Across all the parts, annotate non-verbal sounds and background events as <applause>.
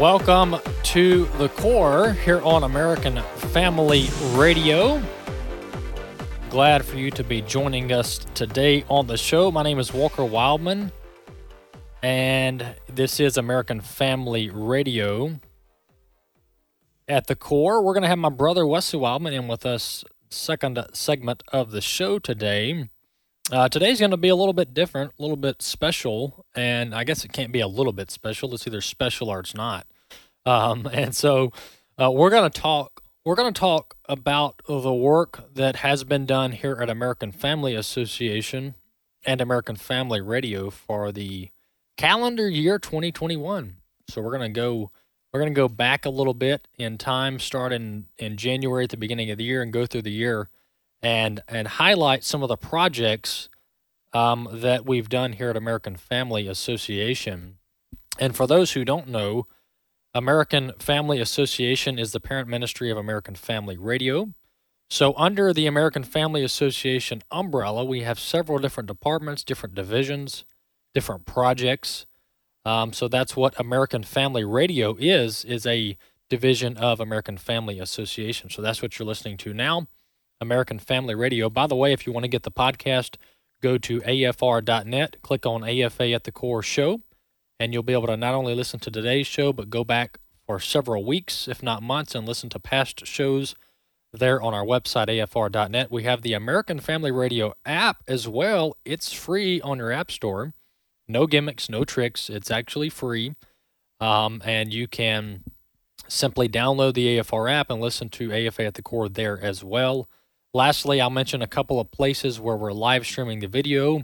Welcome to the core here on American Family Radio. Glad for you to be joining us today on the show. My name is Walker Wildmon, and this is American Family Radio. At the core, we're going to have my brother Wesley Wildmon in with us, second segment of the show today. Uh, today's going to be a little bit different, a little bit special, and I guess it can't be a little bit special. It's either special or it's not. Um, <laughs> and so uh, we're going to talk. We're going to talk about the work that has been done here at American Family Association and American Family Radio for the calendar year 2021. So we're going to go. We're going to go back a little bit in time, start in, in January at the beginning of the year, and go through the year and and highlight some of the projects um, that we've done here at American Family Association. And for those who don't know, American Family Association is the parent ministry of American Family Radio. So, under the American Family Association umbrella, we have several different departments, different divisions, different projects. Um, so that's what American Family Radio is, is a division of American Family Association. So that's what you're listening to now. American Family Radio. By the way, if you want to get the podcast, go to afr.net, click on AFA at the Core show, and you'll be able to not only listen to today's show, but go back for several weeks, if not months, and listen to past shows there on our website, afr.net. We have the American Family Radio app as well. It's free on your app store. No gimmicks, no tricks. It's actually free. Um, and you can simply download the AFR app and listen to AFA at the Core there as well. Lastly, I'll mention a couple of places where we're live streaming the video.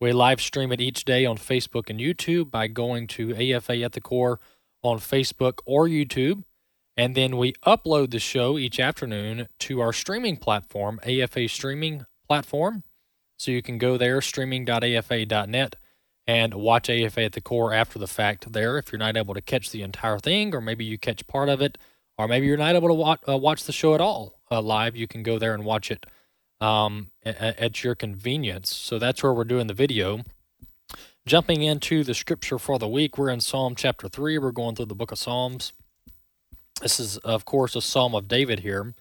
We live stream it each day on Facebook and YouTube by going to AFA at the Core on Facebook or YouTube. And then we upload the show each afternoon to our streaming platform, AFA Streaming Platform. So you can go there, streaming.afa.net, and watch AFA at the Core after the fact there if you're not able to catch the entire thing, or maybe you catch part of it, or maybe you're not able to watch, uh, watch the show at all uh, live, you can go there and watch it um, at, at your convenience. So that's where we're doing the video. Jumping into the scripture for the week, we're in Psalm chapter 3. We're going through the book of Psalms. This is, of course, a psalm of David here.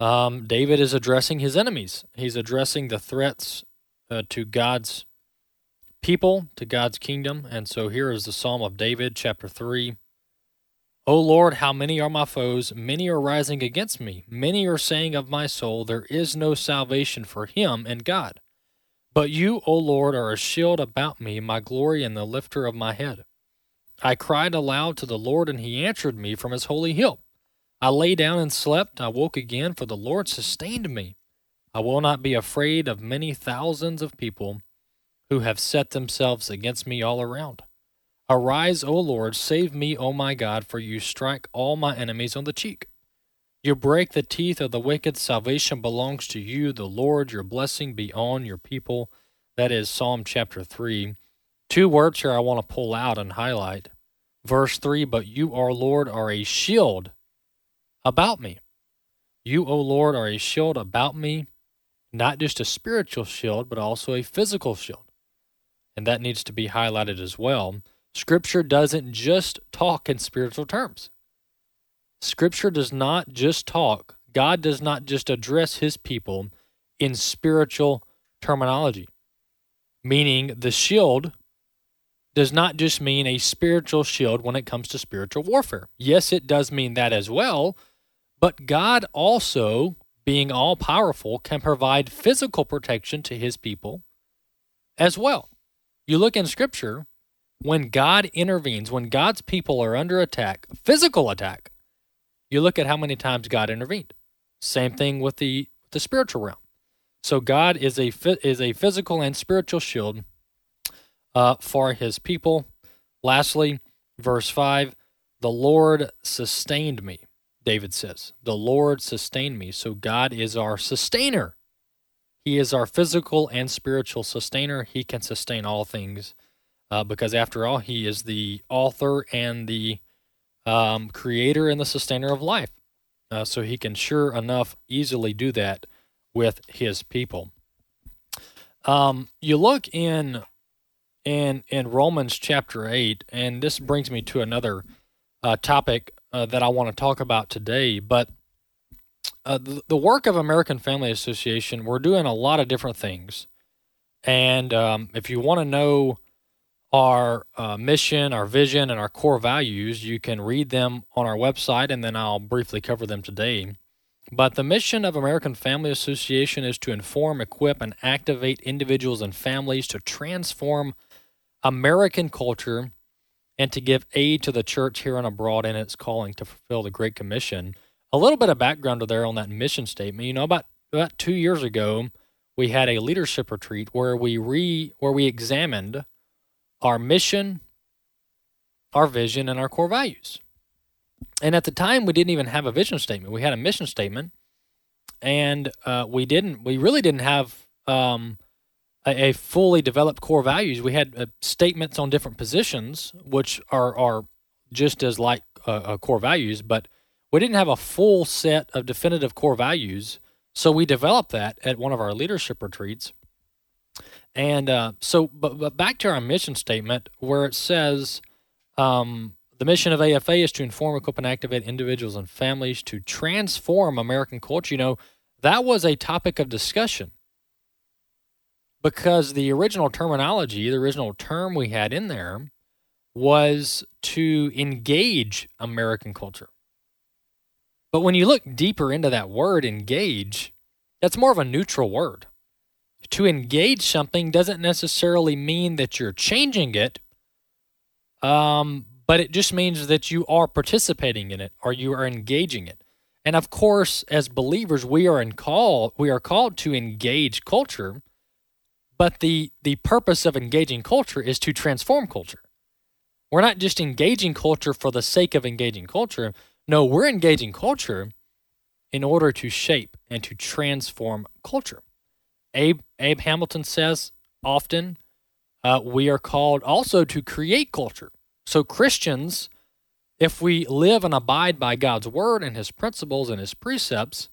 Um, David is addressing his enemies, he's addressing the threats uh, to God's people, to God's kingdom. And so here is the Psalm of David, chapter 3. O Lord, how many are my foes? Many are rising against me. Many are saying of my soul, There is no salvation for him in God. But you, O Lord, are a shield about me, my glory and the lifter of my head. I cried aloud to the Lord, and he answered me from his holy hill. I lay down and slept. I woke again, for the Lord sustained me. I will not be afraid of many thousands of people who have set themselves against me all around. Arise, O Lord, save me, O my God, for you strike all my enemies on the cheek. You break the teeth of the wicked. Salvation belongs to you, the Lord. Your blessing be on your people. That is Psalm chapter 3. Two words here I want to pull out and highlight. Verse 3 But you, our Lord, are a shield about me. You, O Lord, are a shield about me, not just a spiritual shield, but also a physical shield. And that needs to be highlighted as well. Scripture doesn't just talk in spiritual terms. Scripture does not just talk, God does not just address his people in spiritual terminology, meaning the shield does not just mean a spiritual shield when it comes to spiritual warfare. Yes, it does mean that as well, but God also, being all powerful, can provide physical protection to his people as well. You look in Scripture, when God intervenes, when God's people are under attack, physical attack, you look at how many times God intervened. Same thing with the the spiritual realm. So God is a is a physical and spiritual shield uh, for His people. Lastly, verse 5 The Lord sustained me, David says. The Lord sustained me. So God is our sustainer. He is our physical and spiritual sustainer. He can sustain all things uh, because, after all, He is the author and the um, creator and the sustainer of life. Uh, so He can sure enough easily do that with His people. Um, you look in in in Romans chapter eight, and this brings me to another uh, topic uh, that I want to talk about today. But uh, the, the, work of American Family Association, we're doing a lot of different things, and um, if you want to know our uh, mission, our vision, and our core values, you can read them on our website, and then I'll briefly cover them today. But the mission of American Family Association is to inform, equip, and activate individuals and families to transform American culture and to give aid to the church here and abroad in its calling to fulfill the Great Commission. A little bit of background there on that mission statement. You know, about about two years ago, we had a leadership retreat where we re where we examined our mission, our vision, and our core values. And at the time, we didn't even have a vision statement. We had a mission statement, and uh, we didn't. We really didn't have um, a, a, fully developed core values. We had uh, statements on different positions, which are are just as like uh, uh, core values, but we didn't have a full set of definitive core values. So we developed that at one of our leadership retreats. And uh, so, but, but back to our mission statement, where it says, um, the mission of AFA is to inform, equip, and activate individuals and families to transform American culture. You know, that was a topic of discussion because the original terminology, the original term we had in there, was to engage American culture. But when you look deeper into that word, engage, that's more of a neutral word. To engage something doesn't necessarily mean that you're changing it, um, but it just means that you are participating in it or you are engaging it. And of course, as believers, we are in call we are called to engage culture, but the the purpose of engaging culture is to transform culture. We're not just engaging culture for the sake of engaging culture. No, we're engaging culture in order to shape and to transform culture. Abe Abe Hamilton says often uh, we are called also to create culture. So, Christians, if we live and abide by God's word and his principles and his precepts,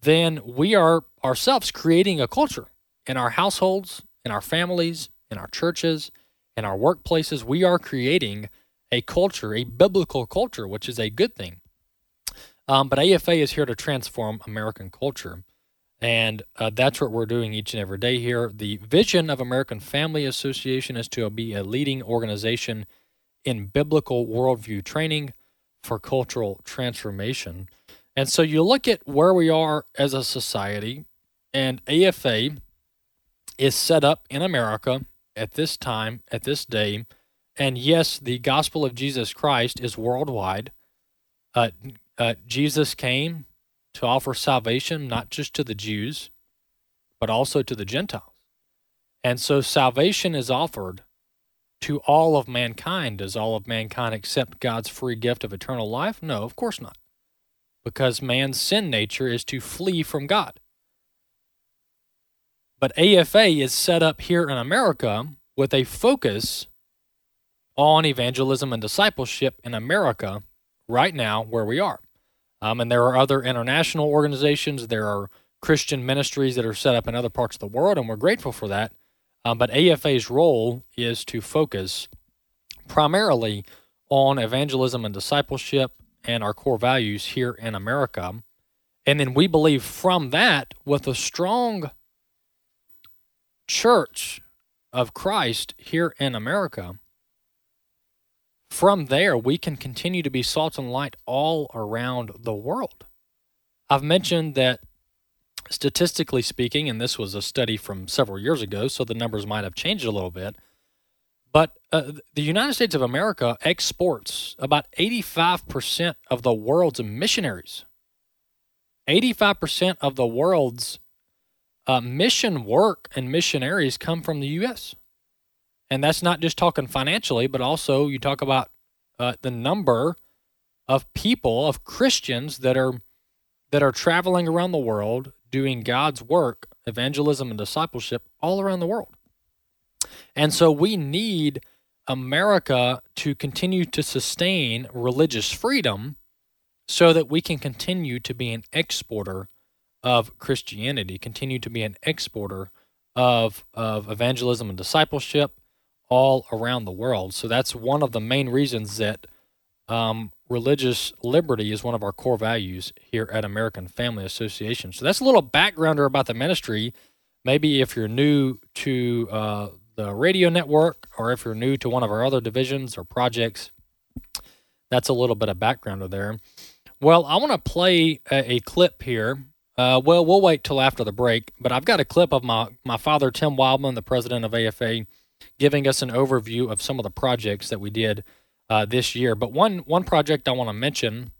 then we are ourselves creating a culture in our households, in our families, in our churches, in our workplaces. We are creating a culture, a biblical culture, which is a good thing. Um, but AFA is here to transform American culture. And uh, that's what we're doing each and every day here. The vision of American Family Association is to be a leading organization in biblical worldview training for cultural transformation. And so you look at where we are as a society, and AFA is set up in America at this time, at this day. And yes, the gospel of Jesus Christ is worldwide. Uh, uh, Jesus came to offer salvation not just to the Jews, but also to the Gentiles. And so salvation is offered to all of mankind. Does all of mankind accept God's free gift of eternal life? No, of course not. Because man's sin nature is to flee from God. But AFA is set up here in America with a focus on evangelism and discipleship in America right now, where we are. Um, and there are other international organizations, there are Christian ministries that are set up in other parts of the world, and we're grateful for that. Um, but AFA's role is to focus primarily on evangelism and discipleship and our core values here in America. And then we believe from that, with a strong church of Christ here in America, from there we can continue to be salt and light all around the world. I've mentioned that statistically speaking, and this was a study from several years ago, so the numbers might have changed a little bit. But uh, the United States of America exports about 85% of the world's missionaries. 85% of the world's uh, mission work and missionaries come from the U.S. And that's not just talking financially, but also you talk about uh, the number of people, of Christians that are that are traveling around the world doing God's work, evangelism and discipleship all around the world. And so we need America to continue to sustain religious freedom so that we can continue to be an exporter of Christianity, continue to be an exporter of, of evangelism and discipleship all around the world. So that's one of the main reasons that um, religious liberty is one of our core values here at American Family Association. So that's a little backgrounder about the ministry. Maybe if you're new to uh, the radio network or if you're new to one of our other divisions or projects, that's a little bit of backgrounder there. Well, I want to play a, a clip here. Uh, well, we'll wait till after the break, but I've got a clip of my, my father, Tim Wildmon, the president of AFA, giving us an overview of some of the projects that we did uh, this year. But one one project I want to mention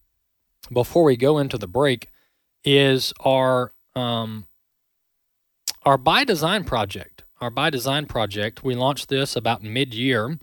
before we go into the break is our um, our by design project. Our by design project. We launched this about mid year.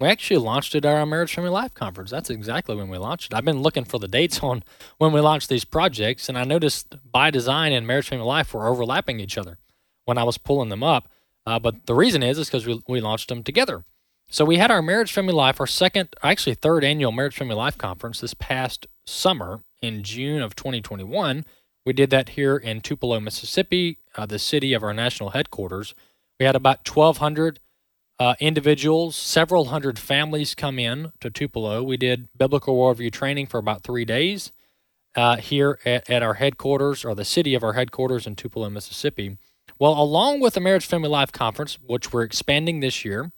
We actually launched it at our Marriage Family Life conference. That's exactly when we launched it. I've been looking for the dates on when we launched these projects, and I noticed by design and Marriage Family Life were overlapping each other when I was pulling them up. Uh, but the reason is is because we, we launched them together. So we had our Marriage Family Life, our second, actually third annual Marriage Family Life conference this past summer in June of 2021. We did that here in Tupelo, Mississippi, uh, the city of our national headquarters. We had about 1,200 uh, individuals, several hundred families come in to Tupelo. We did biblical worldview training for about three days uh, here at, at our headquarters, or the city of our headquarters in Tupelo, Mississippi. Well, along with the Marriage Family Life Conference, which we're expanding this year,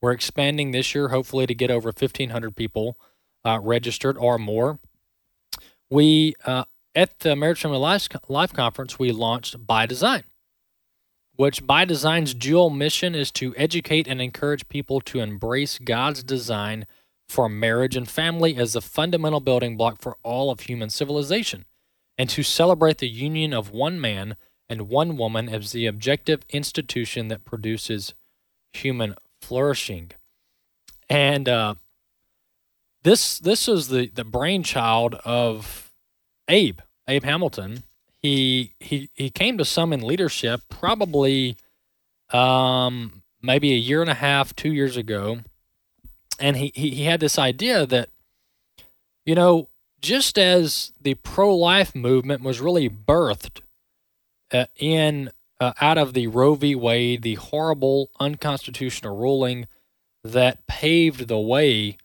we're expanding this year, hopefully, to get over 1,500 people uh, registered or more. We, uh, at the Marriage Family Life, Life Conference, we launched By Design, which By Design's dual mission is to educate and encourage people to embrace God's design for marriage and family as the fundamental building block for all of human civilization, and to celebrate the union of one man and one woman as the objective institution that produces human flourishing. And uh, this this was the the brainchild of Abe Abe Hamilton. He he he came to some in leadership probably um, maybe a year and a half, two years ago, and he he, he had this idea that you know just as the pro life movement was really birthed uh, in uh, out of the Roe v. Wade, the horrible unconstitutional ruling that paved the way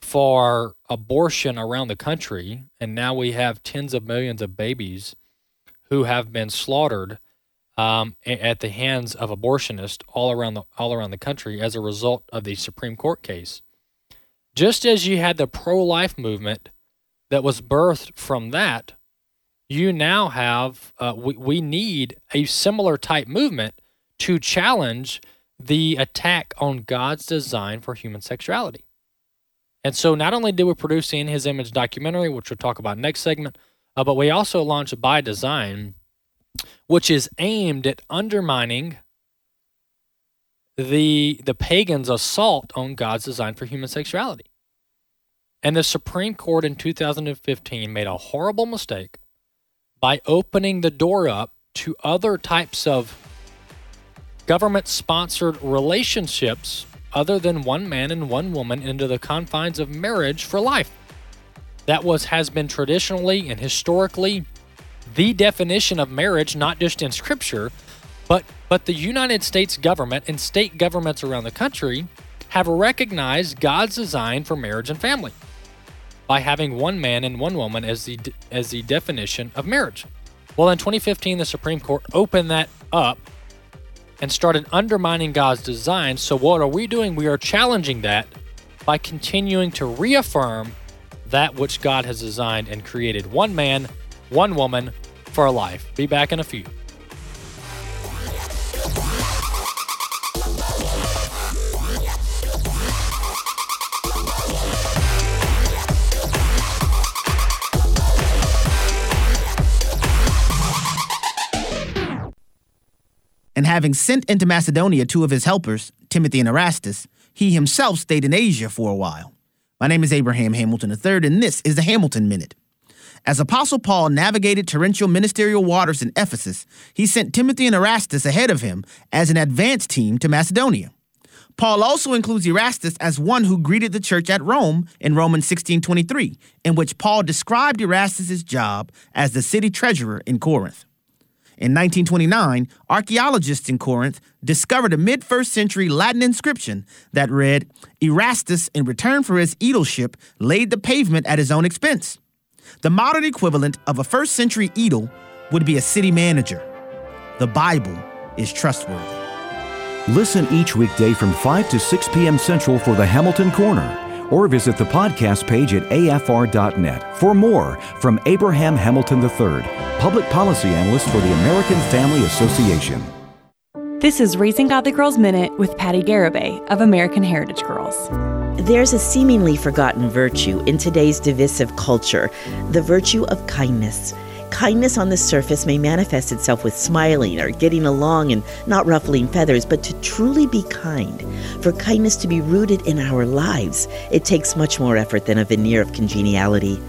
for abortion around the country, and now we have tens of millions of babies who have been slaughtered um, at the hands of abortionists all around the all around the country as a result of the Supreme Court case. Just as you had the pro-life movement that was birthed from that, you now have uh, we, we need a similar type movement to challenge the attack on God's design for human sexuality. And so not only did we produce In His Image documentary, which we'll talk about next segment, uh, but we also launched By Design, which is aimed at undermining the the pagans' assault on God's design for human sexuality. And the Supreme Court in 2015 made a horrible mistake by opening the door up to other types of government sponsored relationships other than one man and one woman into the confines of marriage for life. That was has been traditionally and historically the definition of marriage not just in scripture, but but the United States government and state governments around the country have recognized God's design for marriage and family by having one man and one woman as the as the definition of marriage. Well, in 2015, the Supreme Court opened that up and started undermining God's design. So, what are we doing? We are challenging that by continuing to reaffirm that which God has designed and created one man, one woman for a life. Be back in a few. And having sent into Macedonia two of his helpers, Timothy and Erastus, he himself stayed in Asia for a while. My name is Abraham Hamilton III, and this is the Hamilton Minute. As Apostle Paul navigated torrential ministerial waters in Ephesus, he sent Timothy and Erastus ahead of him as an advance team to Macedonia. Paul also includes Erastus as one who greeted the church at Rome in Romans 16:23, in which Paul described Erastus's job as the city treasurer in Corinth. In 1929, archaeologists in Corinth discovered a mid 1st century Latin inscription that read, Erastus, in return for his aedileship, laid the pavement at his own expense. The modern equivalent of a first century aedile would be a city manager. The Bible is trustworthy. Listen each weekday from 5 to 6 p.m. Central for the Hamilton Corner, or visit the podcast page at afr.net for more from Abraham Hamilton III, Public Policy Analyst for the American Family Association. This is Raising Godly Girls Minute with Patti Garibay of American Heritage Girls. There's a seemingly forgotten virtue in today's divisive culture the virtue of kindness. Kindness on the surface may manifest itself with smiling or getting along and not ruffling feathers, but to truly be kind, for kindness to be rooted in our lives, it takes much more effort than a veneer of congeniality.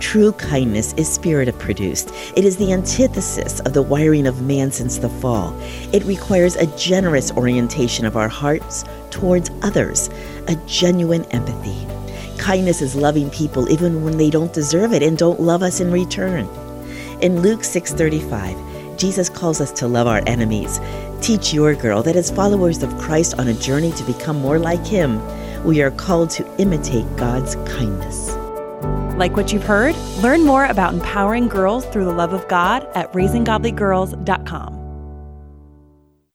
True kindness is spirit produced. It is the antithesis of the wiring of man since the fall. It requires a generous orientation of our hearts towards others, a genuine empathy. Kindness is loving people even when they don't deserve it and don't love us in return. In Luke 6:35, Jesus calls us to love our enemies. Teach your girl that as followers of Christ on a journey to become more like him, we are called to imitate God's kindness. Like what you've heard? Learn more about empowering girls through the love of God at raisinggodlygirls.com.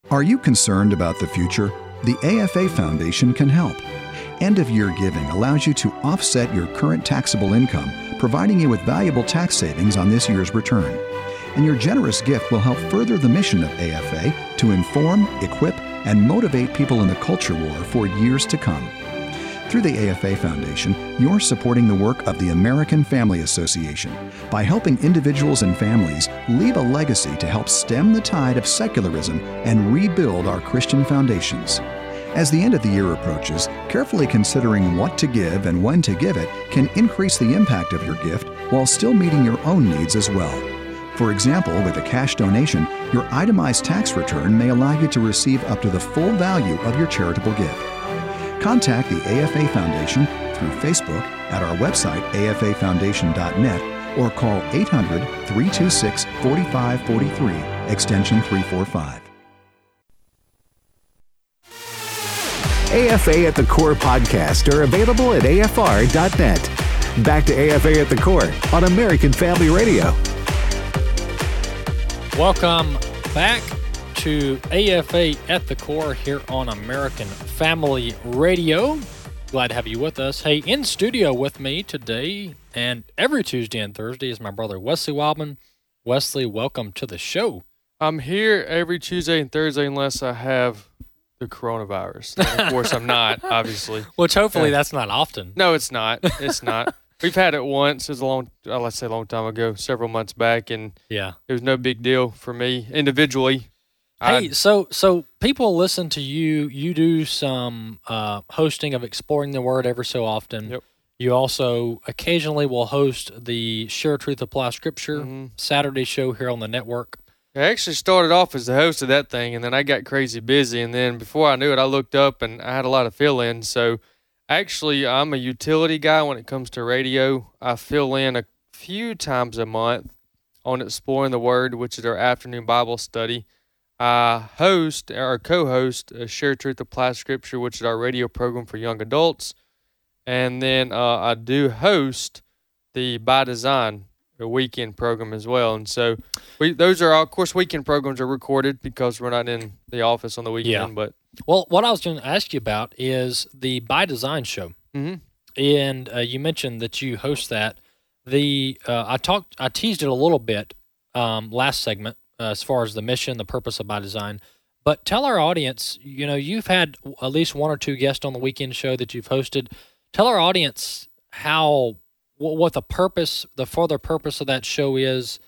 Are you concerned about the future? The AFA Foundation can help. End of year giving allows you to offset your current taxable income, providing you with valuable tax savings on this year's return. And your generous gift will help further the mission of AFA to inform, equip, and motivate people in the culture war for years to come. Through the AFA Foundation, you're supporting the work of the American Family Association by helping individuals and families leave a legacy to help stem the tide of secularism and rebuild our Christian foundations. As the end of the year approaches, carefully considering what to give and when to give it can increase the impact of your gift while still meeting your own needs as well. For example, with a cash donation, your itemized tax return may allow you to receive up to the full value of your charitable gift. Contact the AFA Foundation through Facebook at our website afafoundation.net or call 800 326 4543, extension 345. AFA at the Core podcast are available at afr.net. Back to AFA at the Core on American Family Radio. Welcome back to AFA at the Core here on American Family Radio. Glad to have you with us. Hey, in studio with me today and every Tuesday and Thursday is my brother Wesley Wildmon. Wesley, welcome to the show. I'm here every Tuesday and Thursday unless I have the coronavirus. And of course, I'm not, <laughs> obviously. Which hopefully Yeah. that's not often. No, it's not. It's not. <laughs> We've had it once. It was a long, uh, let's say a long time ago, several months back, and Yeah. it was no big deal for me individually. Hey, I, so so people listen to you. You do some uh, hosting of exploring the word every so often. Yep. You also occasionally will host the Share Truth Apply Scripture Mhm. Saturday show here on the network. I actually started off as the host of that thing, and then I got crazy busy, and then before I knew it, I looked up and I had a lot of fill-ins. So, actually, I'm a utility guy when it comes to radio. I fill in a few times a month on Exploring the Word, which is our afternoon Bible study. I host or co-host uh, Share Truth Apply Scripture, which is our radio program for young adults, and then uh, I do host the By Design a weekend program as well. And so we those are all, of course weekend programs are recorded because we're not in the office on the weekend. Yeah. But Well, what I was going to ask you about is the By Design show, Mhm. and uh, you mentioned that you host that. The uh, I talked, I teased it a little bit um, last segment uh, as far as the mission, the purpose of By Design. But tell our audience, you know, you've had at least one or two guests on the weekend show that you've hosted. Tell our audience how what, the purpose, the further purpose of that show is,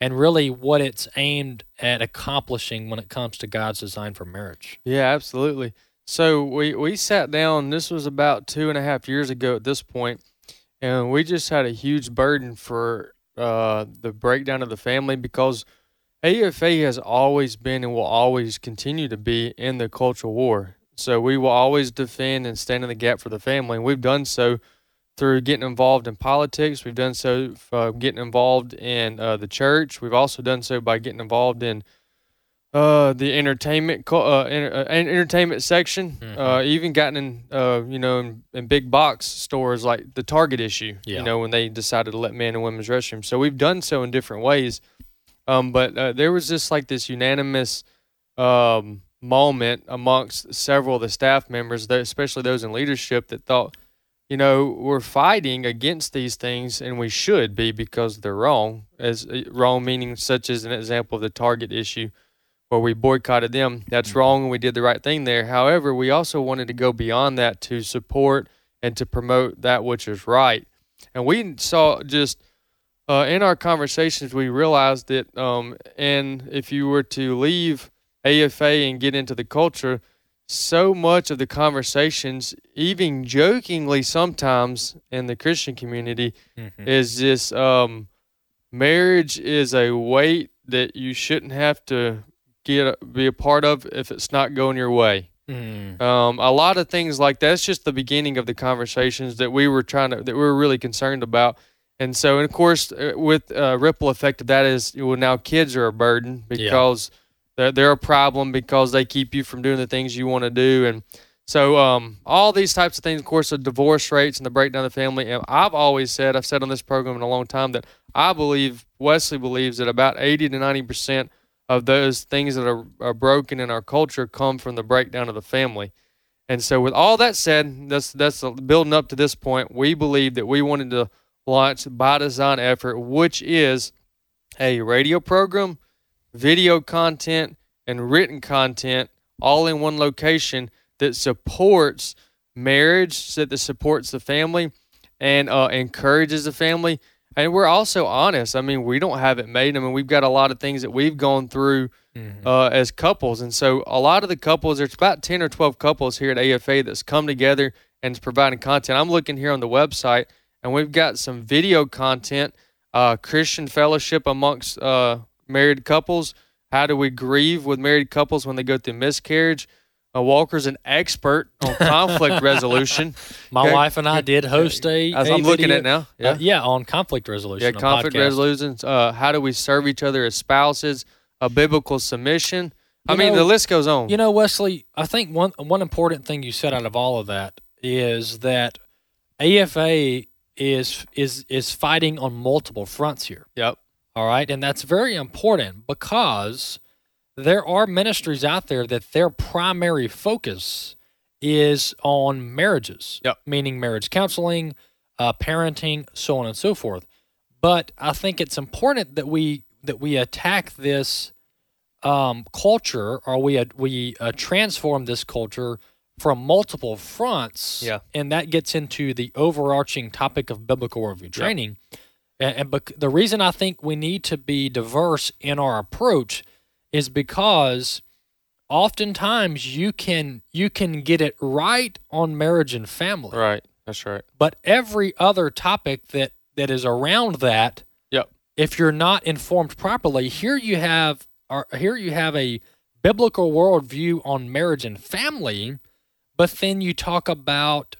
and really what it's aimed at accomplishing when it comes to God's design for marriage. Yeah, absolutely. So we we sat down. This was about two and a half years ago at this point, and we just had a huge burden for uh, the breakdown of the family because AFA has always been and will always continue to be in the cultural war. So we will always defend and stand in the gap for the family, and we've done so through getting involved in politics. We've done so uh, getting involved in uh, the church. We've also done so by getting involved in uh, the entertainment uh, uh entertainment section. Mm-hmm. Uh, even gotten in uh, you know in, in, big box stores like the Target issue. Yeah. You know when they decided to let men and women's restrooms. So we've done so in different ways. Um, but uh, there was just like this unanimous um, moment amongst several of the staff members, especially those in leadership, that thought, you know, we're fighting against these things, and we should be because they're wrong. As wrong meaning, such as an example of the Target issue where we boycotted them. That's mm-hmm. wrong, and we did the right thing there. However, we also wanted to go beyond that to support and to promote that which is right. And we saw just uh, in our conversations, we realized that, um, and if you were to leave AFA and get into the culture, so much of the conversations, even jokingly sometimes in the Christian community, mm-hmm. is this um, marriage is a weight that you shouldn't have to get be a part of if it's not going your way. Mm. Um, a lot of things like that's just the beginning of the conversations that we were trying to that we were really concerned about. And so, and of course, uh, with uh, ripple effect of that is well now kids are a burden because yeah. They're, they're a problem because they keep you from doing the things you want to do and. So um, all these types of things, of course, the divorce rates and the breakdown of the family. And I've always said, I've said on this program in a long time that I believe Wesley believes that about eighty to ninety percent of those things that are, are broken in our culture come from the breakdown of the family. And so, with all that said, that's that's building up to this point. We believe that we wanted to launch by design effort, which is a radio program, video content, and written content all in one location that supports marriage, that supports the family, and uh, encourages the family, and we're also honest. I mean, we don't have it made. I mean, we've got a lot of things that we've gone through mm-hmm. uh, as couples, and so a lot of the couples, there's about ten or twelve couples here at AFA that's come together and is providing content. I'm looking here on the website, and we've got some video content, uh, Christian fellowship amongst uh, married couples. How do we grieve with married couples when they go through miscarriage? Uh, Walker's an expert on <laughs> conflict resolution. My wife and I did host a. As a I'm looking at now, yeah, uh, yeah, on conflict resolution. Yeah, conflict resolution. Uh, how do we serve each other as spouses? A biblical submission. You I mean, the list goes on. You know, Wesley, I think one one important thing you said out of all of that is that AFA is is is fighting on multiple fronts here. Yep. All right, and that's very important because there are ministries out there that their primary focus is on marriages, yep. meaning marriage counseling, uh, parenting, so on and so forth. But I think it's important that we that we attack this um, culture, or we we uh, transform this culture from multiple fronts. Yeah, and that gets into the overarching topic of biblical worldview training. Yep. And, and bec- the reason I think we need to be diverse in our approach is because oftentimes you can you can get it right on marriage and family. Right. That's right. But every other topic that that is around that, yep. if you're not informed properly, here you have or here you have a biblical worldview on marriage and family, but then you talk about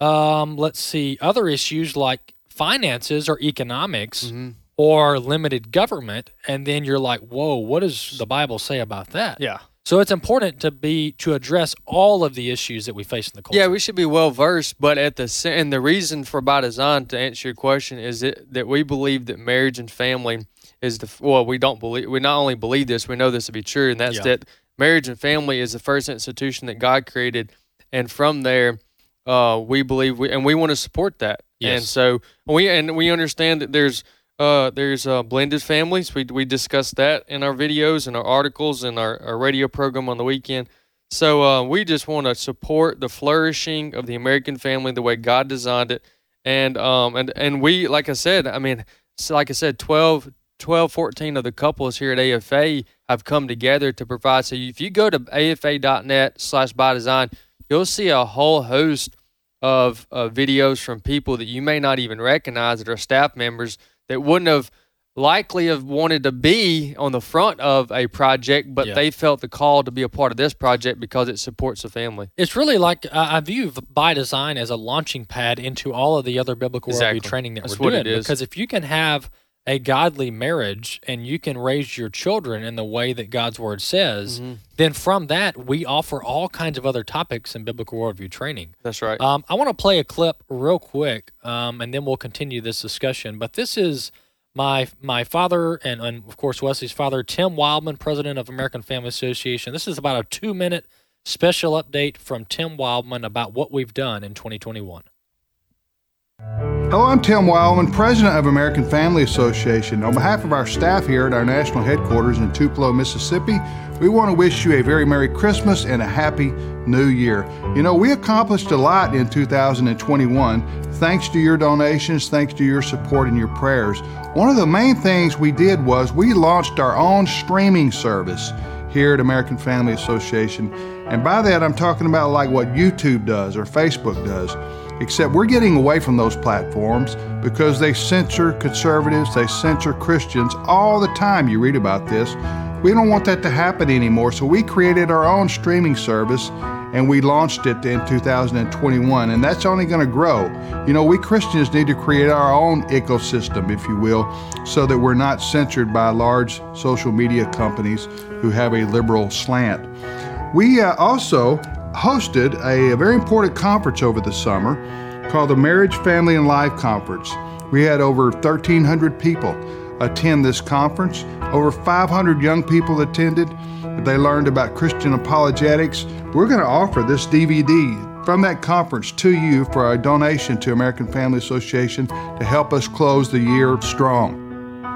um, let's see, other issues like finances or economics. Mm-hmm or limited government and then you're like whoa what does the bible say about that yeah so it's important to be to address all of the issues that we face in the culture yeah we should be well versed but at the and the reason for by design to answer your question is that, that we believe that marriage and family is the well we don't believe we not only believe this we know this to be true and that's yeah. that marriage and family is the first institution that god created and from there uh, we believe we and we want to support that yes. and so we and we understand that there's uh, there's uh, blended families. We we discussed that in our videos and our articles and our, our radio program on the weekend. So uh, we just want to support the flourishing of the American family the way God designed it, and um and and we like I said, I mean, like I said, 12, 12, 14 of the couples here at AFA have come together to provide. So if you go to afa.net slash by design, you'll see a whole host of uh, videos from people that you may not even recognize that are staff members that wouldn't have likely have wanted to be on the front of a project, but Yeah. they felt the call to be a part of this project because it supports the family. It's really like uh, I view by design as a launching pad into all of the other biblical Exactly. worldview training that That's we're what doing. it is. Because if you can have a godly marriage and you can raise your children in the way that God's word says, Mm-hmm. then from that we offer all kinds of other topics in biblical worldview training. That's right. Um, I want to play a clip real quick, um, and then we'll continue this discussion. But this is my my father and, and of course Wesley's father, Tim Wildmon, president of American Family Association. This is about a two minute special update from Tim Wildmon about what we've done in 2021. Hello, I'm Tim Wildmon, President of American Family Association. On behalf of our staff here at our national headquarters in Tupelo, Mississippi, we want to wish you a very Merry Christmas and a Happy New Year. You know, we accomplished a lot in 2021 thanks to your donations, thanks to your support and your prayers. One of the main things we did was we launched our own streaming service here at American Family Association. And by that, I'm talking about like what YouTube does or Facebook does. Except we're getting away from those platforms because they censor conservatives, they censor Christians all the time. You read about this. We don't want that to happen anymore, so we created our own streaming service and we launched it in 2021, and that's only going to grow. You know, we Christians need to create our own ecosystem, if you will, so that we're not censored by large social media companies who have a liberal slant. We uh, also hosted a, very important conference over the summer called the Marriage, Family, and Life Conference. We had over 1,300 people attend this conference. Over 500 young people attended. They learned about Christian apologetics. We're going to offer this DVD from that conference to you for a donation to American Family Association to help us close the year strong.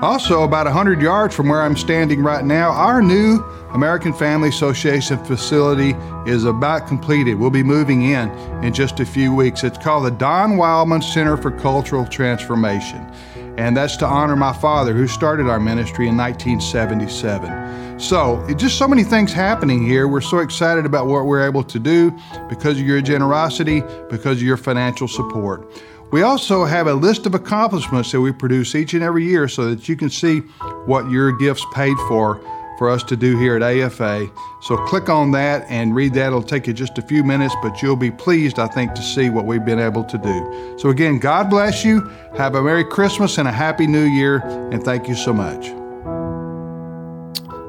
Also, about 100 yards from where I'm standing right now, our new American Family Association facility is about completed. We'll be moving in in just a few weeks. It's called the Don Wildmon Center for Cultural Transformation, and that's to honor my father who started our ministry in 1977. So, just so many things happening here. We're so excited about what we're able to do because of your generosity, because of your financial support. We also have a list of accomplishments that we produce each and every year so that you can see what your gifts paid for for us to do here at AFA. So click on that and read that. It'll take you just a few minutes, but you'll be pleased, I think, to see what we've been able to do. So again, God bless you. Have a Merry Christmas and a Happy New Year, and thank you so much.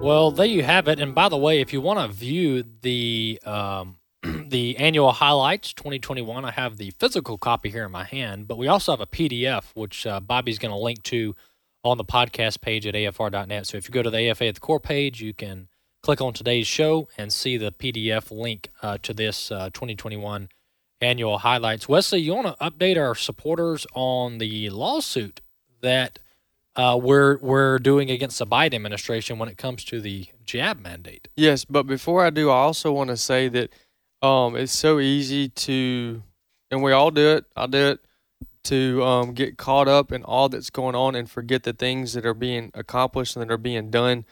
Well, there you have it. And by the way, if you want to view the um, <clears throat> the annual highlights 2021, I have the physical copy here in my hand, but we also have a PDF which uh, Bobby's going to link to on the podcast page at afr.net. So if you go to the AFA at the core page, you can click on today's show and see the PDF link uh, to this uh, 2021 annual highlights. Wesley, you want to update our supporters on the lawsuit that uh, we're we're doing against the Biden administration when it comes to the jab mandate. Yes, but before I do, I also want to say that um, it's so easy to, and we all do it. I do it to um, get caught up in all that's going on and forget the things that are being accomplished and that are being done.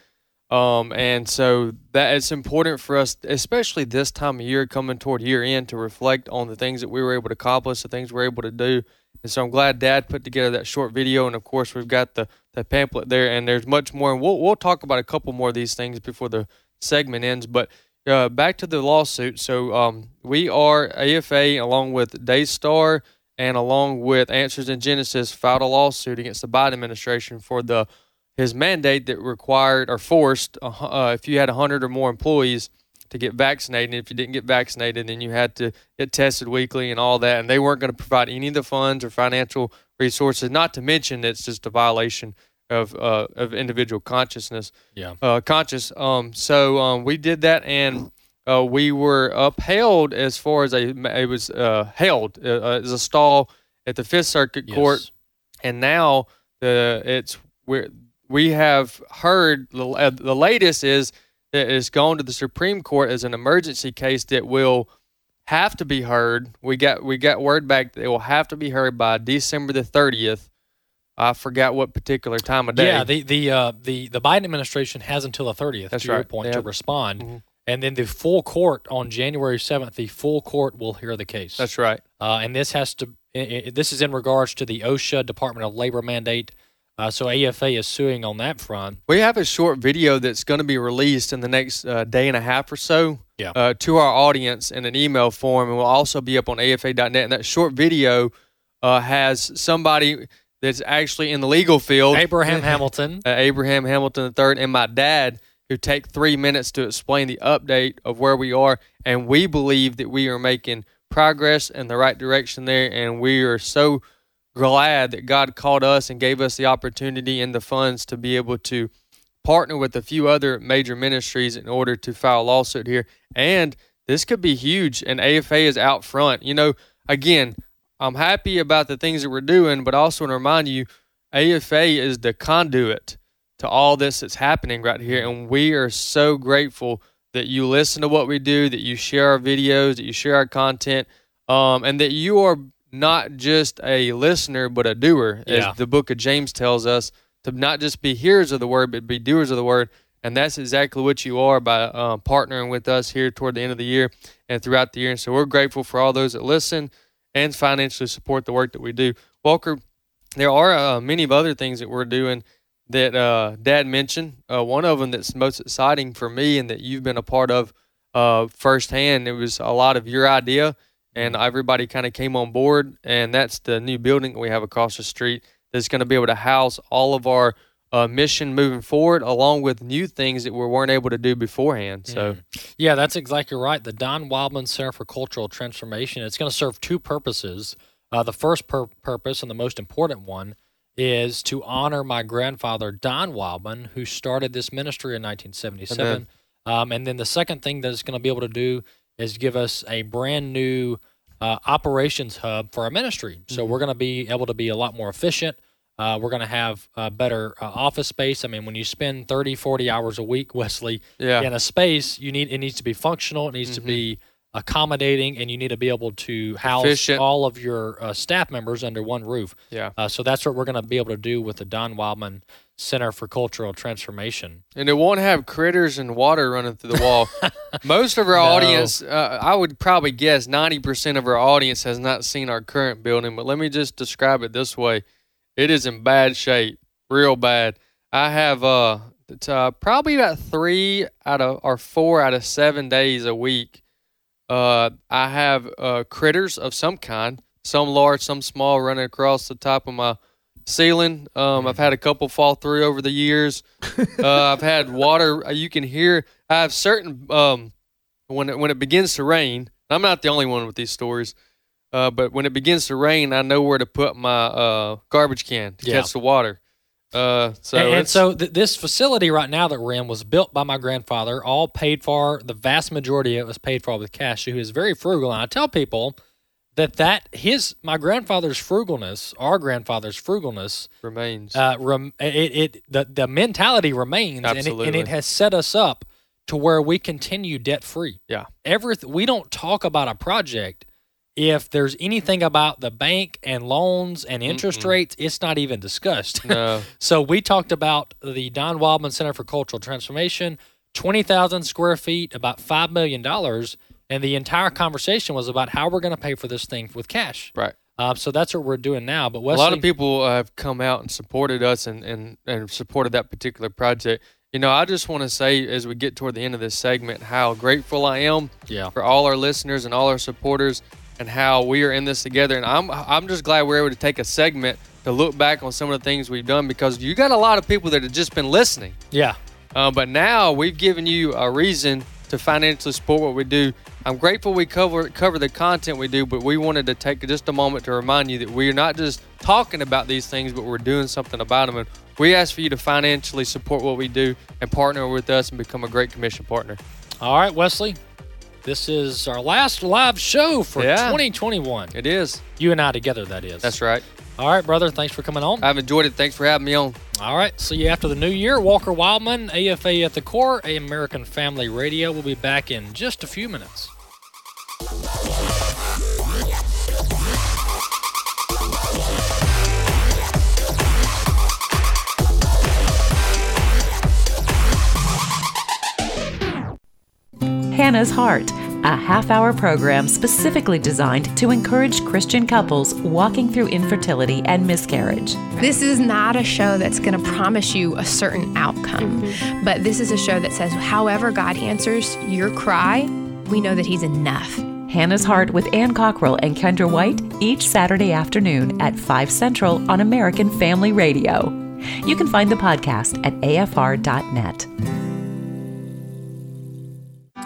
Um, and so that it's important for us, especially this time of year, coming toward year end, to reflect on the things that we were able to accomplish, the things we are able to do. And so I'm glad Dad put together that short video, and of course we've got the the pamphlet there, and there's much more. And we'll we'll talk about a couple more of these things before the segment ends. But uh, back to the lawsuit. So um, we are AFA along with Daystar and along with Answers in Genesis filed a lawsuit against the Biden administration for the his mandate that required or forced uh, if you had 100 or more employees to get vaccinated. And if you didn't get vaccinated, then you had to get tested weekly and all that. And they weren't going to provide any of the funds or financial resources. Not to mention, it's just a violation of uh, of individual consciousness. Yeah. Uh, conscious. Um. So um, we did that, and uh, we were upheld as far as a it was uh, held uh, uh, as a stall at the Fifth Circuit Court, and now the it's we we have heard the, uh, the latest is that it's gone to the Supreme Court as an emergency case that will have to be heard. We got we got word back that it will have to be heard by December the thirtieth I forgot what particular time of day. Yeah, the the uh, the the Biden administration has until the 30th. That's to your right. point They to respond, Mhm. and then the full court on January 7th. The full court will hear the case. That's right. Uh, and this has to. i i this is in regards to the OSHA Department of Labor mandate. Uh, so AFA is suing on that front. We have a short video that's going to be released in the next uh, day and a half or so Yeah. uh, to our audience in an email form, and will also be up on AFA.net. And that short video uh, has somebody that's actually in the legal field, Abraham Hamilton. <laughs> uh, Abraham Hamilton III, and my dad, who take three minutes to explain the update of where we are. And we believe that we are making progress in the right direction there, and we are so glad that God called us and gave us the opportunity and the funds to be able to partner with a few other major ministries in order to file a lawsuit here. And this could be huge, and AFA is out front. You know, again, I'm happy about the things that we're doing, but also want to remind you, AFA is the conduit to all this that's happening right here, and we are so grateful that you listen to what we do, that you share our videos, that you share our content, um, and that you are not just a listener but a doer, Yeah. as the book of James tells us, to not just be hearers of the word but be doers of the word. And that's exactly what you are by uh, partnering with us here toward the end of the year and throughout the year. And so we're grateful for all those that listen and financially support the work that we do. Walker, there are uh, many of other things that we're doing that uh, Dad mentioned. Uh, one of them that's most exciting for me and that you've been a part of uh, firsthand. It was a lot of your idea, and everybody kind of came on board. And that's the new building that we have across the street that's going to be able to house all of our uh, mission moving forward, along with new things that we weren't able to do beforehand. So. Yeah, that's exactly right. The Don Wildmon Center for Cultural Transformation. It's going to serve two purposes. Uh, the first pur- purpose and the most important one is to honor my grandfather Don Wildmon, who started this ministry in 1977. Um, and then the second thing that it's going to be able to do is give us a brand new uh, operations hub for our ministry. So Mm-hmm. we're going to be able to be a lot more efficient. Uh, we're going to have uh, better uh, office space. I mean, when you spend 30, 40 hours a week, <laughs> Wesley, Yeah. in a space, you need it needs to be functional. It needs to Mhm. be accommodating, and you need to be able to house Efficient. all of your uh, staff members under one roof. Yeah. Uh, so that's what we're going to be able to do with the Don Wildmon Center for Cultural Transformation. and it won't have critters and water running through the wall. <laughs> Most of our No. audience, uh, I would probably guess 90% of our audience has not seen our current building, but let me just describe it this way. It is in bad shape, real bad. I have uh, it's, uh probably about 3 out of or 4 out of 7 days a week uh, I have uh, critters of some kind, some large, some small, running across the top of my ceiling. Um, I've had a couple fall through over the years. <laughs> uh, I've had water. uh, You can hear. I have certain um, when it, when it begins to rain. I'm not the only one with these stories. Uh, but when it begins to rain, I know where to put my uh, garbage can to Yeah. catch the water. Uh, so and, and it's- so th- this facility right now that we're in was built by my grandfather, all paid for. The vast majority of it was paid for with cash. Who is very frugal, and I tell people that that his my grandfather's frugalness, our grandfather's frugalness, remains. uh, rem, it, it the the mentality remains, and it, and Absolutely. it has set us up to where we continue debt free. yeah. Everything we don't talk about a project if there's anything about the bank and loans and interest Mm-mm. rates, it's not even discussed. No. <laughs> so we talked about the Don Wildmon Center for Cultural Transformation, twenty thousand square feet, about five million dollars, and the entire conversation was about how we're going to pay for this thing with cash. Right. Uh, so that's what we're doing now. But a lot of people uh, have come out and supported us and, and, and supported that particular project. You know, I just want to say as we get toward the end of this segment how grateful I am Yeah. for all our listeners and all our supporters and how we are in this together. And I'm I'm just glad we're able to take a segment to look back on some of the things we've done because you got a lot of people that have just been listening. Yeah. Uh, but now we've given you a reason to financially support what we do. I'm grateful we cover cover the content we do, but we wanted to take just a moment to remind you that we are not just talking about these things, but we're doing something about them. And we ask for you to financially support what we do and partner with us and become a great commission partner. All right, Wesley. This is our last live show for Yeah. 2021. It is. You and I together, that is. That's right. All right, brother. Thanks for coming on. I've enjoyed it. Thanks for having me on. All right. See you after the new year. Walker Wildmon, AFA at the core, A American Family Radio. We'll be back in just a few minutes. Hannah's Heart, a half hour program specifically designed to encourage Christian couples walking through infertility and miscarriage. This is not a show that's going to promise you a certain outcome, mm-hmm. but this is a show that says, however, God answers your cry, we know that He's enough. Hannah's Heart with Ann Cockrell and Kendra White each Saturday afternoon at 5 Central on American Family Radio. You can find the podcast at afr.net.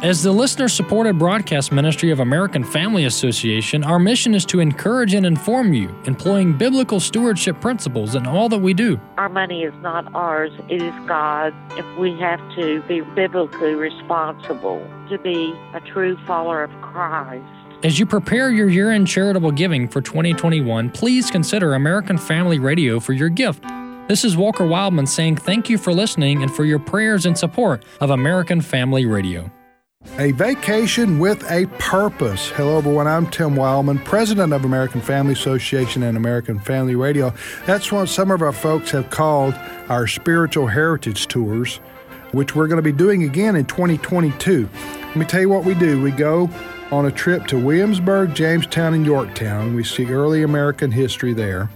As the listener supported broadcast ministry of American Family Association, our mission is to encourage and inform you, employing biblical stewardship principles in all that we do. Our money is not ours, it is God's. If we have to be biblically responsible to be a true follower of Christ. As you prepare your year end charitable giving for 2021, please consider American Family Radio for your gift. This is Walker Wildmon saying thank you for listening and for your prayers and support of American Family Radio. A vacation with a purpose. Hello, everyone. I'm Tim Wildmon, president of American Family Association and American Family Radio. That's what some of our folks have called our spiritual heritage tours, which we're going to be doing again in 2022. Let me tell you what we do. We go on a trip to Williamsburg, Jamestown, and Yorktown. We see early American history there.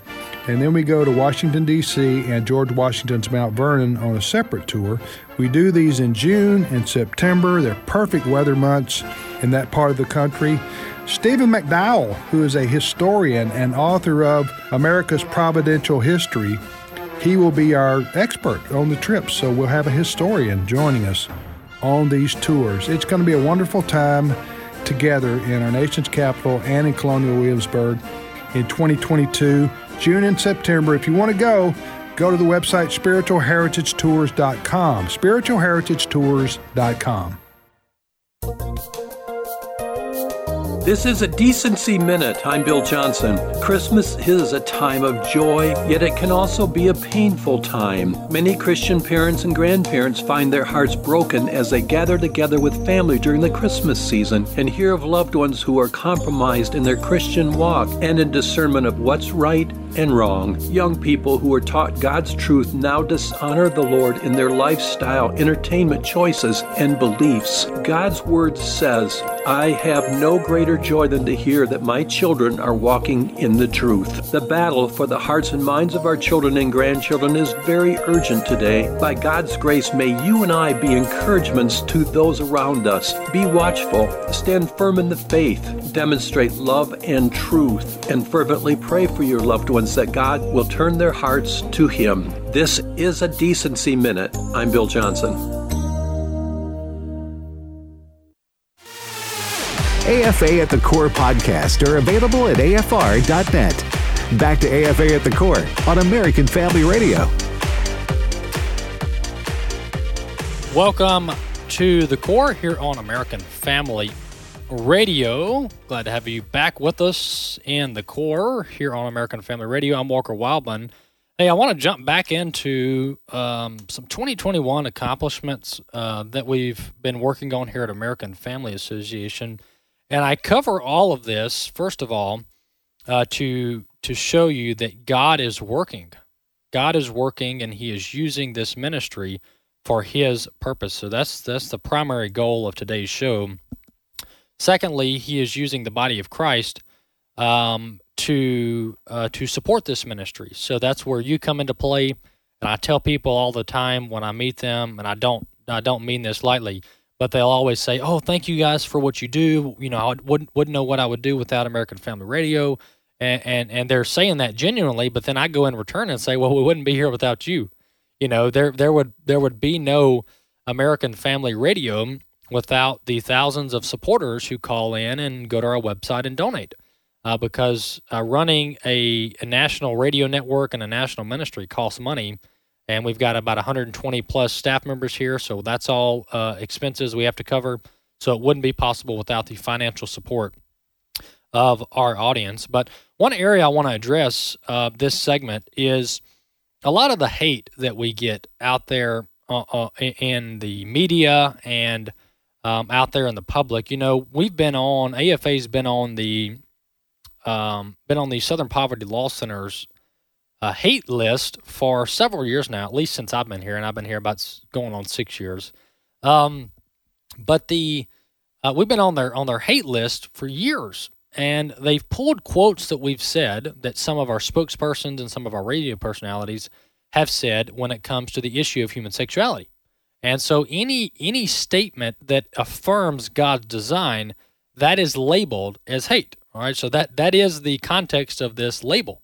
And then we go to Washington, D.C. and George Washington's Mount Vernon on a separate tour. We do these in June and September. They're perfect weather months in that part of the country. Stephen McDowell, who is a historian and author of America's Providential History, he will be our expert on the trip. So we'll have a historian joining us on these tours. It's going to be a wonderful time together in our nation's capital and in Colonial Williamsburg in 2022. June and September. If you want to go, go to the website spiritualheritagetours.com. Spiritualheritagetours.com. This is a Decency Minute. I'm Bill Johnson. Christmas is a time of joy, yet it can also be a painful time. Many Christian parents and grandparents find their hearts broken as they gather together with family during the Christmas season and hear of loved ones who are compromised in their Christian walk and in discernment of what's right and wrong. Young people who are taught God's truth now dishonor the Lord in their lifestyle, entertainment choices, and beliefs. God's word says, I have no greater joy than to hear that my children are walking in the truth. The battle for the hearts and minds of our children and grandchildren is very urgent today. By God's grace, may you and I be encouragements to those around us. Be watchful, stand firm in the faith, demonstrate love and truth, and fervently pray for your loved ones that God will turn their hearts to Him. This is a Decency Minute. I'm Bill Johnson. AFA at the Core podcast are available at afr.net. Back to AFA at the Core on American Family Radio. Welcome to the Core here on American Family Radio. Glad to have you back with us in the core here on American Family Radio. I'm Walker Wildmon. Hey, I want to jump back into um, some 2021 accomplishments uh, that we've been working on here at American Family Association, and I cover all of this first of all uh, to to show you that God is working. God is working, and He is using this ministry for His purpose. So that's that's the primary goal of today's show Secondly, he is using the body of Christ um, to uh, to support this ministry. So that's where you come into play. And I tell people all the time when I meet them, and I don't I don't mean this lightly, but they'll always say, "Oh, thank you guys for what you do." You know, I wouldn't wouldn't know what I would do without American Family Radio, and and and they're saying that genuinely. But then I go in return and say, "Well, we wouldn't be here without you." You know, there there would there would be no American Family Radio without the thousands of supporters who call in and go to our website and donate. Uh, because uh, running a, a, national radio network and a national ministry costs money. And we've got about 120 plus staff members here. So that's all uh, expenses we have to cover. So it wouldn't be possible without the financial support of our audience. But one area I want to address uh, this segment is a lot of the hate that we get out there uh, uh, in the media and um, out there in the public. You know, we've been on AFA's been on the um, been on the Southern Poverty Law Center's hate list for several years now, at least since I've been here, and I've been here about going on six years. Um, but the uh, we've been on their on their hate list for years, and they've pulled quotes that we've said that some of our spokespersons and some of our radio personalities have said when it comes to the issue of human sexuality. And so any any statement that affirms God's design, that is labeled as hate. All right. So that that is the context of this label.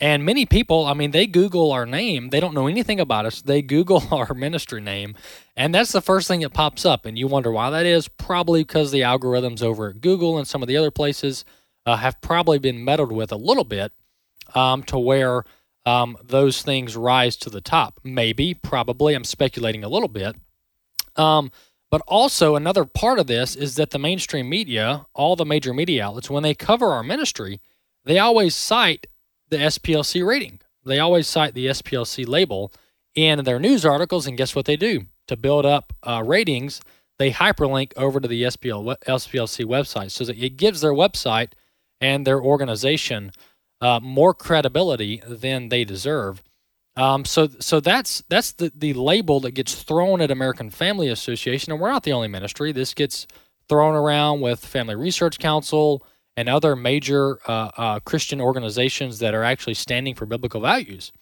And many people, I mean, they Google our name. They don't know anything about us. They Google <laughs> our ministry name, and that's the first thing that pops up. And you wonder why that is. Probably because the algorithms over at Google and some of the other places uh, have probably been meddled with a little bit um, to where um, those things rise to the top. Maybe, probably. I'm speculating a little bit. Um, but also, another part of this is that the mainstream media, all the major media outlets, when they cover our ministry, they always cite the SPLC rating. They always cite the SPLC label in their news articles. And guess what they do? To build up uh, ratings, they hyperlink over to the SPL, SPLC website so that it gives their website and their organization uh, more credibility than they deserve. Um, so, so that's that's the, the label that gets thrown at American Family Association, and we're not the only ministry. This gets thrown around with Family Research Council and other major uh, uh, Christian organizations that are actually standing for biblical values.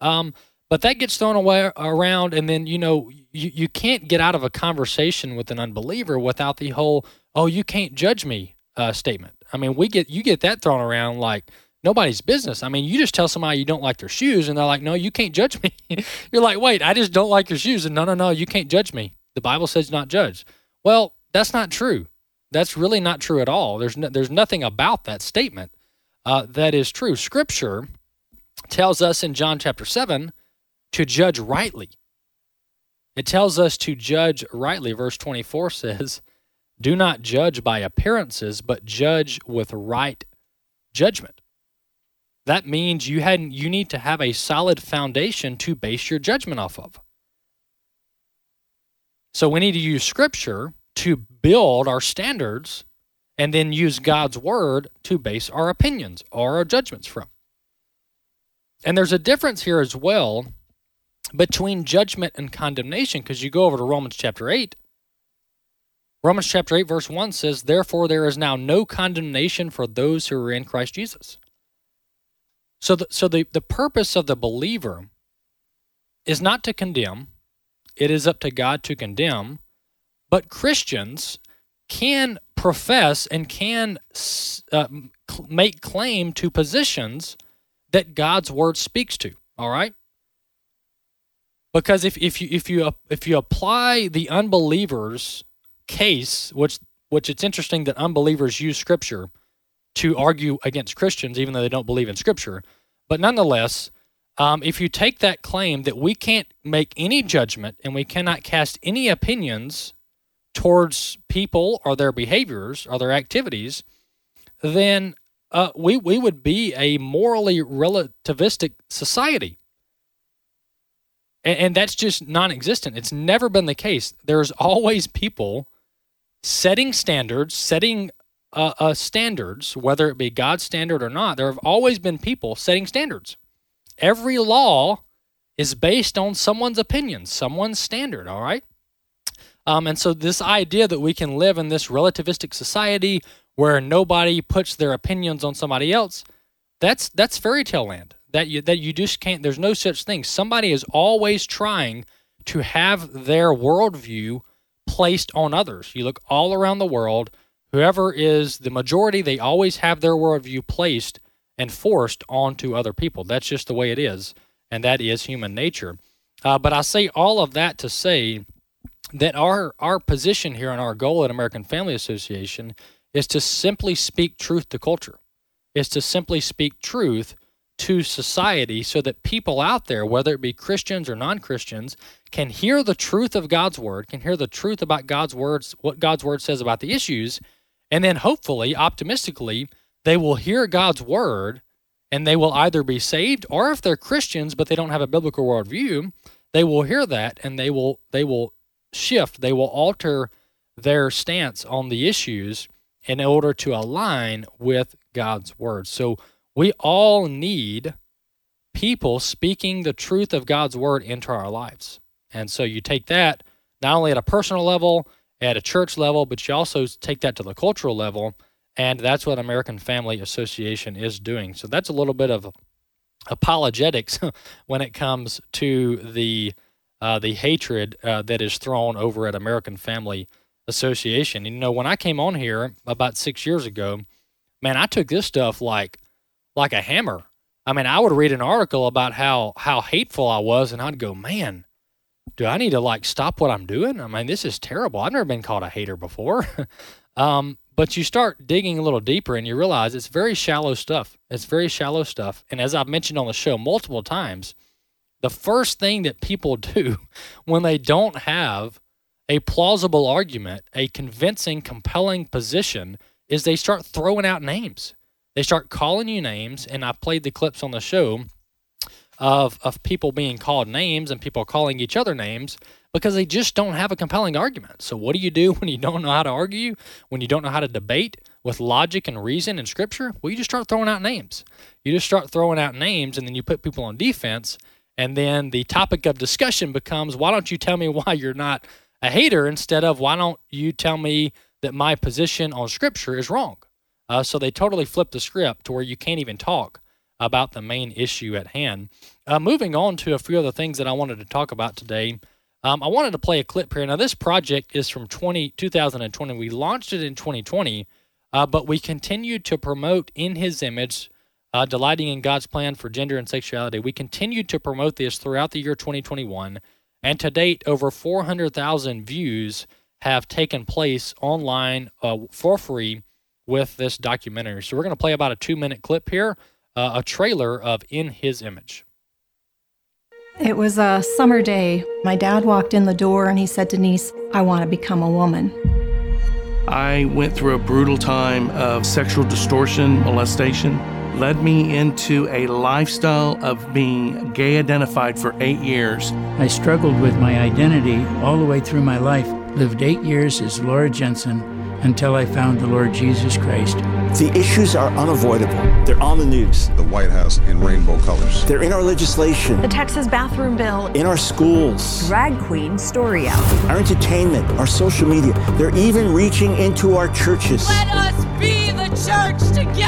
Um, but that gets thrown away around, and then you know you, you can't get out of a conversation with an unbeliever without the whole "oh you can't judge me" uh, statement. I mean, we get you get that thrown around like nobody's business. I mean, you just tell somebody you don't like their shoes, and they're like, "No, you can't judge <laughs> me." You're like, "Wait, I just don't like your shoes," and no, no, no, you can't judge me. The Bible says not judge. Well, that's not true. That's really not true at all. There's no, there's nothing about that statement uh, that is true. Scripture tells us in John chapter seven to judge rightly. It tells us to judge rightly. Verse 24 <laughs> says, "Do not judge by appearances, but judge with right judgment." that means you had you need to have a solid foundation to base your judgment off of. So we need to use scripture to build our standards and then use God's word to base our opinions or our judgments from. And there's a difference here as well between judgment and condemnation because you go over to Romans chapter 8. Romans chapter 8, verse 1 says, Therefore, there is now no condemnation for those who are in Christ Jesus. So, the, so the, the purpose of the believer is not to condemn, it is up to God to condemn. But Christians can profess and can uh, make claim to positions that God's word speaks to. All right. Because if, if you if you if you apply the unbelievers case, which which it's interesting that unbelievers use scripture to argue against Christians, even though they don't believe in Scripture. But nonetheless, um, if you take that claim that we can't make any judgment and we cannot cast any opinions towards people or their behaviors or their activities, then uh, we we would be a morally relativistic society, and, and that's just non-existent. It's never been the case. There's always people setting standards, setting uh, uh, standards, whether it be God's standard or not, there have always been people setting standards. Every law is based on someone's opinion, someone's standard, all right? Um, and so, this idea that we can live in this relativistic society where nobody puts their opinions on somebody else, that's that's fairy tale land. That you that you just can't. There's no such thing. Somebody is always trying to have their worldview placed on others. You look all around the world whoever is the majority, they always have their worldview placed and forced onto other people. That's just the way it is, and that is human nature. Uh, but I say all of that to say that our our position here and our goal at American Family Association is to simply speak truth to culture, is to simply speak truth to society so that people out there, whether it be Christians or non Christians, can hear the truth of God's word, can hear the truth about God's words, what God's word says about the issues, and then hopefully, optimistically, they will hear God's word and they will either be saved or if they're Christians but they don't have a biblical worldview, they will hear that and they will they will shift, they will alter their stance on the issues in order to align with God's word. So we all need people speaking the truth of God's word into our lives. And so you take that not only at a personal level, at a church level, but you also take that to the cultural level. And that's what American Family Association is doing. So that's a little bit of apologetics <laughs> when it comes to the uh, the hatred uh, that is thrown over at American Family Association. You know, when I came on here about six years ago, man, I took this stuff like like a hammer. I mean, I would read an article about how how hateful I was, and I'd go, man, do I need to like stop what I'm doing? I mean, this is terrible. I've never been called a hater before. <laughs> um, but you start digging a little deeper and you realize it's very shallow stuff. It's very shallow stuff. And as I've mentioned on the show multiple times, the first thing that people <laughs> do when they don't have a plausible argument, a convincing, compelling position, is they start throwing out names. They start calling you names. And I played the clips on the show of, of people being called names and people calling each other names because they just don't have a compelling argument. So, what do you do <laughs> when you don't know how to argue, when you don't know how to debate with logic and reason and scripture? Well, you just start throwing out names. You just start throwing out names and then you put people on defense. And then the topic of discussion becomes why don't you tell me <laughs> why you're not a hater instead of why don't you tell me that my position on scripture is wrong? Uh, so they totally flip the script to where you can't even talk about the main issue at hand. Uh, moving on to a few other things that I wanted to talk about today. Um, I wanted to play a clip here. Now, this project is from 20, 2020. We launched it in 2020, uh, but we continued to promote In His Image, uh, delighting in God's plan for gender and sexuality. We continued to promote this throughout the year 2021. And to date, over 400,000 views have taken place online uh, for free with this documentary. So we're going to play about a two minute clip here uh, a trailer of In His Image. It was a summer day. My dad walked in the door and he said, Denise, I want to become a woman. I went through a brutal time of sexual distortion, molestation, led me into a lifestyle of being gay identified for eight years. I struggled with my identity all the way through my life. Lived eight years as Laura Jensen until I found the Lord Jesus Christ. The issues are unavoidable. They're on the news. The White House in rainbow colors. They're in our legislation. The Texas bathroom bill. In our schools. Drag queen story hour. Our entertainment, our social media. They're even reaching into our churches. Let us be the church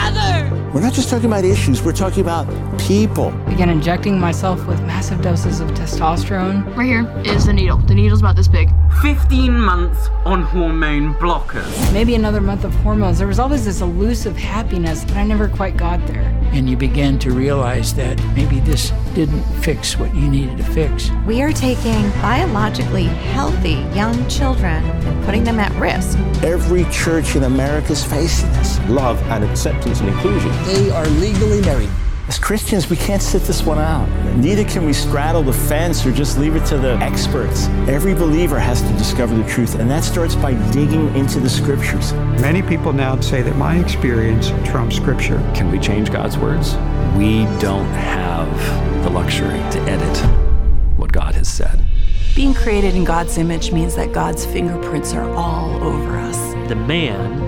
together. We're not just talking about issues, we're talking about people. Began injecting myself with massive doses of testosterone. Right here is the needle. The needle's about this big. 15 months on hormone blockers. Maybe another month of hormones. There was always this elusive happiness, but I never quite got there. And you began to realize that maybe this didn't fix what you needed to fix. We are taking biologically healthy young children and putting them at risk. Every church in America is facing this. Love and acceptance and inclusion. They are legally married. As Christians, we can't sit this one out. Neither can we straddle the fence or just leave it to the experts. Every believer has to discover the truth, and that starts by digging into the scriptures. Many people now say that my experience trumps scripture. Can we change God's words? We don't have the luxury to edit what God has said. Being created in God's image means that God's fingerprints are all over us. The man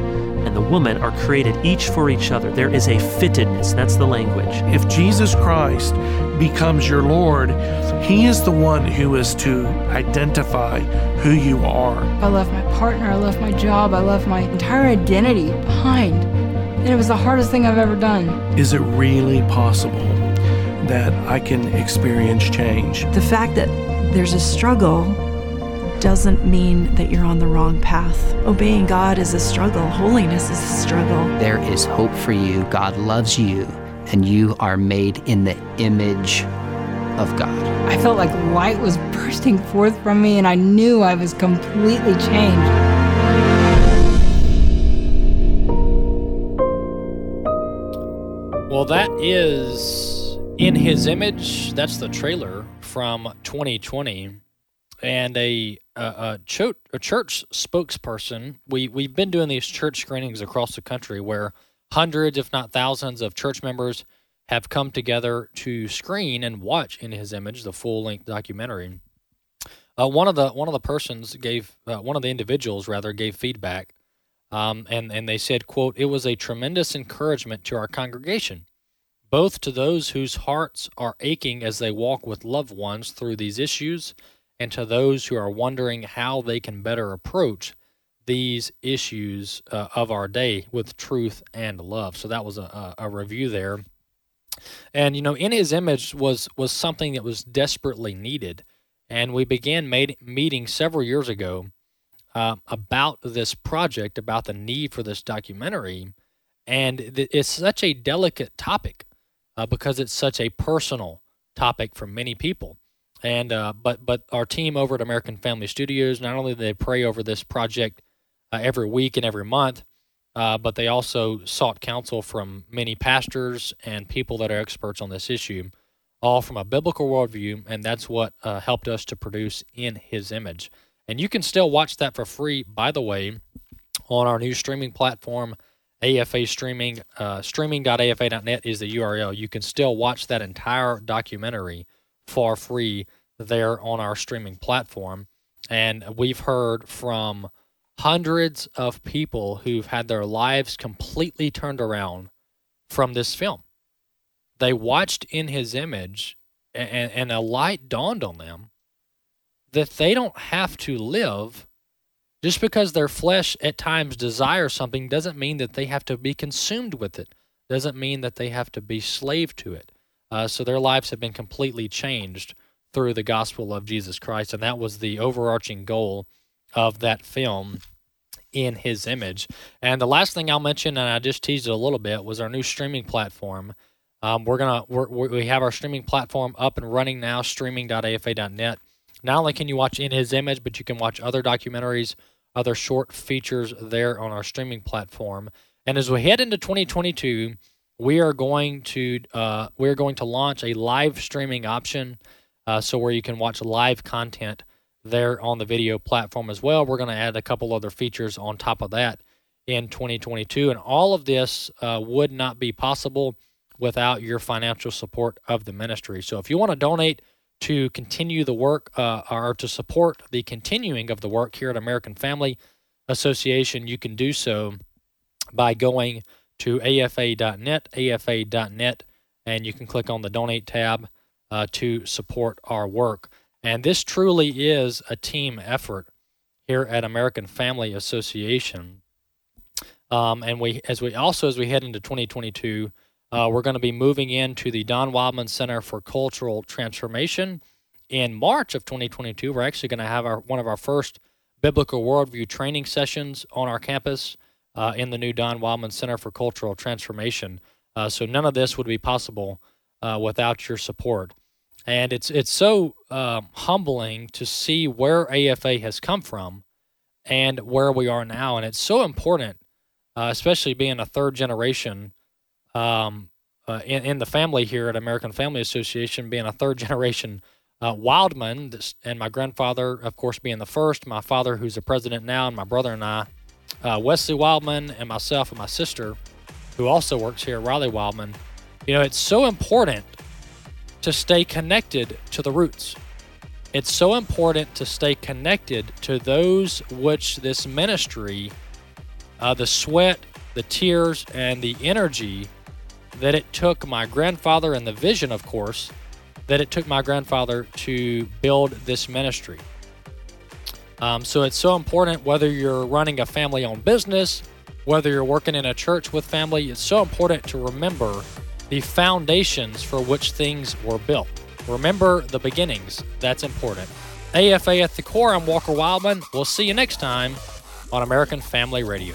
and the woman are created each for each other. There is a fittedness. That's the language. If Jesus Christ becomes your Lord, He is the one who is to identify who you are. I left my partner. I left my job. I left my entire identity behind. And it was the hardest thing I've ever done. Is it really possible that I can experience change? The fact that there's a struggle doesn't mean that you're on the wrong path. Obeying God is a struggle, holiness is a struggle. There is hope for you. God loves you, and you are made in the image of God. I felt like light was <laughs> bursting forth from me, and I knew I was completely changed. Well, that is in his image. That's the trailer from 2020 and a a, cho- a church spokesperson. We we've been doing these church screenings across the country where hundreds, if not thousands, of church members have come together to screen and watch in His Image, the full length documentary. Uh, one of the one of the persons gave uh, one of the individuals rather gave feedback, um, and and they said, "quote It was a tremendous encouragement to our congregation." Both to those whose hearts are aching as they walk with loved ones through these issues, and to those who are wondering how they can better approach these issues uh, of our day with truth and love. So that was a, a, review there. And you know, in His image was was something that was desperately needed, and we began made, meeting several years ago uh, about this project, about the need for this documentary, and it's such a delicate topic uh, because it's such a personal topic for many people. And uh, but but our team over at American Family Studios not only do they pray over this project uh, every week and every month, uh, but they also sought counsel from many pastors and people that are experts on this issue, all from a biblical worldview, and that's what uh, helped us to produce in His image. And you can still watch that for free, by the way, on our new streaming platform. AFA streaming, uh, streaming.afa.net is the URL. You can still watch that entire documentary for free there on our streaming platform. And we've heard from hundreds of people who've had their lives completely turned around from this film. They watched in his image, and, and a light dawned on them that they don't have to live just because their flesh at times desires something doesn't mean that they have to be consumed with it, doesn't mean that they have to be slave to it. Uh, so their lives have been completely changed through the gospel of Jesus Christ. And that was the overarching goal of that film in his image. And the last thing I'll mention, and I just teased it a little bit, was our new streaming platform. Um, we're gonna we're, we have our streaming platform up and running now, streaming.afa.net. Not only can you watch in his image, but you can watch other documentaries, other short features there on our streaming platform. And as we head into 2022, we are going to uh, we're going to launch a live streaming option, uh, so where you can watch live content there on the video platform as well. We're going to add a couple other features on top of that in 2022, and all of this uh, would not be possible without your financial support of the ministry. So if you want to donate to continue the work uh, or to support the continuing of the work here at American Family Association, you can do so by going to afa.net, afa.net, and you can click on the donate tab uh, to support our work. And this truly is a team effort here at American Family Association. Um, and we, as we also as we head into 2022, uh, we're going to be moving into the Don Wildmon Center for Cultural Transformation in March of 2022. We're actually going to have our one of our first biblical worldview training sessions on our campus uh, in the new Don Wildmon Center for Cultural Transformation. Uh, so none of this would be possible uh, without your support. And it's it's so um, humbling to see where AFA has come from and where we are now. And it's so important, uh, especially being a third generation um, uh, in, in the family here at American Family Association, being a third generation uh, Wildmon, this, and my grandfather, of course, being the first, my father, who's the president now, and my brother and I uh, Wesley Wildmon and myself and my sister, who also works here Riley Wildmon, you know, it's so important to stay connected to the roots. It's so important to stay connected to those which this ministry, uh, the sweat, the tears, and the energy that it took my grandfather and the vision, of course, that it took my grandfather to build this ministry. Um, so it's so important whether you're running a family owned business, whether you're working in a church with family, it's so important to remember the foundations for which things were built. Remember the beginnings. That's important. AFA at the core, I'm Walker Wildmon. We'll see you next time on American Family Radio.